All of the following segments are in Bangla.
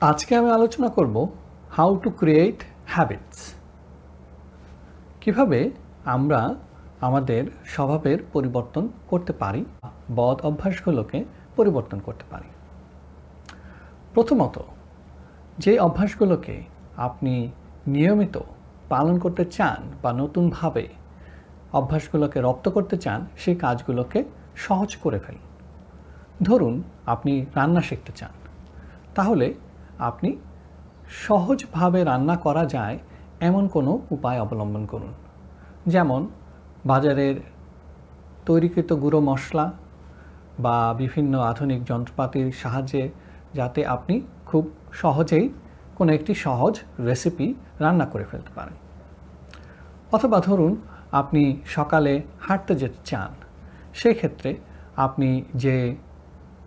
আজকে আমি আলোচনা করব হাউ টু ক্রিয়েট হ্যাবিটস কীভাবে আমরা আমাদের স্বভাবের পরিবর্তন করতে পারি, বদ অভ্যাসগুলোকে পরিবর্তন করতে পারি। প্রথমত, যে অভ্যাসগুলোকে আপনি নিয়মিত পালন করতে চান বা নতুনভাবে অভ্যাসগুলোকে রপ্ত করতে চান সেই কাজগুলোকে সহজ করে ফেলুন। ধরুন, আপনি রান্না শিখতে চান। তাহলে আপনি সহজভাবে রান্না করা যায় এমন কোনো উপায় অবলম্বন করুন। যেমন বাজারের তৈরিকৃত গুঁড়ো মশলা বা বিভিন্ন আধুনিক যন্ত্রপাতির সাহায্যে যাতে আপনি খুব সহজেই কোনো একটি সহজ রেসিপি রান্না করে ফেলতে পারেন। অথবা ধরুন আপনি সকালে হাঁটতে যেতে চান, সেক্ষেত্রে আপনি যে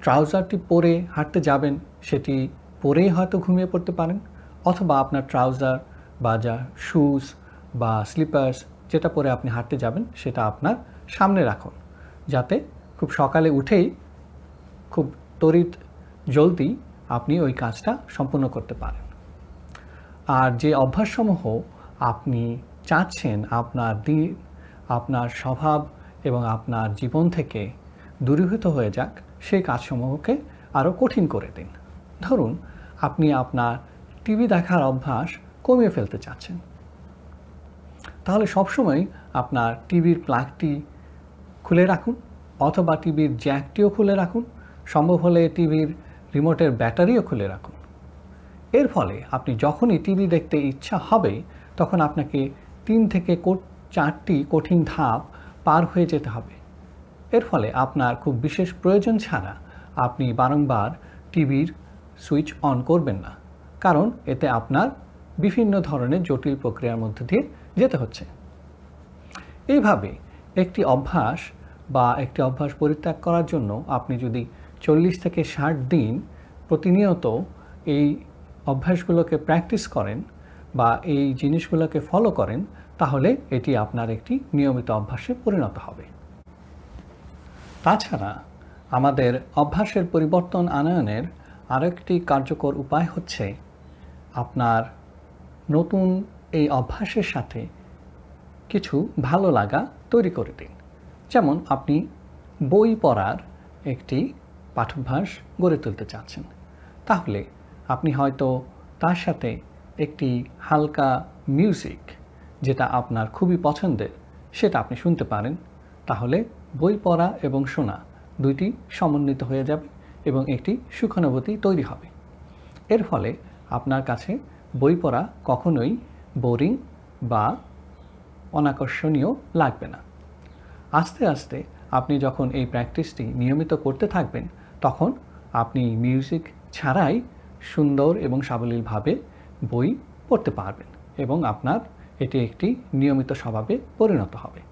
ট্রাউজারটি পরে হাঁটতে যাবেন সেটি পরেই হয়তো ঘুমিয়ে পড়তে পারেন, অথবা আপনার ট্রাউজার বা যা শুজ বা স্লিপার্স যেটা পরে আপনি হাঁটতে যাবেন, সেটা আপনার সামনে রাখুন। যাতে খুব সকালে উঠেই খুব তড়িৎ জলদি আপনি ওই কাজটা সম্পূর্ণ করতে পারেন। আর যে অভ্যাসসমূহ আপনি চাচ্ছেন আপনার দিন, আপনার স্বভাব এবং আপনার জীবন থেকে দূরীভূত হয়ে যাক, সেই কাজসমূহকে আরও কঠিন করে দিন। ধরুন আপনি আপনার টিভি দেখার অভ্যাস কমিয়ে ফেলতে চাচ্ছেন। তাহলে সবসময় আপনার টিভির প্লাগটি খুলে রাখুন অথবা টিভির জ্যাকটিও খুলে রাখুন। সম্ভব হলে টিভির রিমোটের ব্যাটারিও খুলে রাখুন। এর ফলে আপনি যখনই টিভি দেখতে ইচ্ছা হবে, তখন আপনাকে তিন থেকে চারটি কঠিন ধাপ পার হয়ে যেতে হবে। এর ফলে আপনার খুব বিশেষ প্রয়োজন ছাড়া আপনি বারংবার টিভির সুইচ অন করবেন না, কারণ এতে আপনার বিভিন্ন ধরনের জটিল প্রক্রিয়ার মধ্যে দিয়ে যেতে হচ্ছে। এইভাবে একটি অভ্যাস বা একটি অভ্যাস পরিত্যাগ করার জন্য আপনি যদি চল্লিশ থেকে ষাট দিন প্রতিনিয়ত এই অভ্যাসগুলোকে প্র্যাকটিস করেন বা এই জিনিসগুলোকে ফলো করেন, তাহলে এটি আপনার একটি নিয়মিত অভ্যাসে পরিণত হবে। তাছাড়া আমাদের অভ্যাসের পরিবর্তন আনয়নের আরেকটি কার্যকর উপায় হচ্ছে আপনার নতুন এই অভ্যাসের সাথে কিছু ভালো লাগা তৈরি করে দিন। যেমন আপনি বই পড়ার একটি পাঠভ্যাস গড়ে তুলতে চাচ্ছেন। তাহলে আপনি হয়তো তার সাথে একটি হালকা মিউজিক যেটা আপনার খুবই পছন্দের, সেটা আপনি শুনতে পারেন। তাহলে বই পড়া এবং শোনা দুইটি সমন্বিত হয়ে যাবে। এবং একটি সুখানুভূতি তৈরি হবে। এর ফলে আপনার কাছে বই পড়া কখনোই বোরিং বা অনাকর্ষণীয় লাগবে না। আস্তে আস্তে আপনি যখন এই প্র্যাকটিসটি নিয়মিত করতে থাকবেন, তখন আপনি মিউজিক ছাড়াই সুন্দর এবং সাবলীলভাবে বই পড়তে পারবেন এবং আপনার এটি একটি নিয়মিত স্বভাবে পরিণত হবে।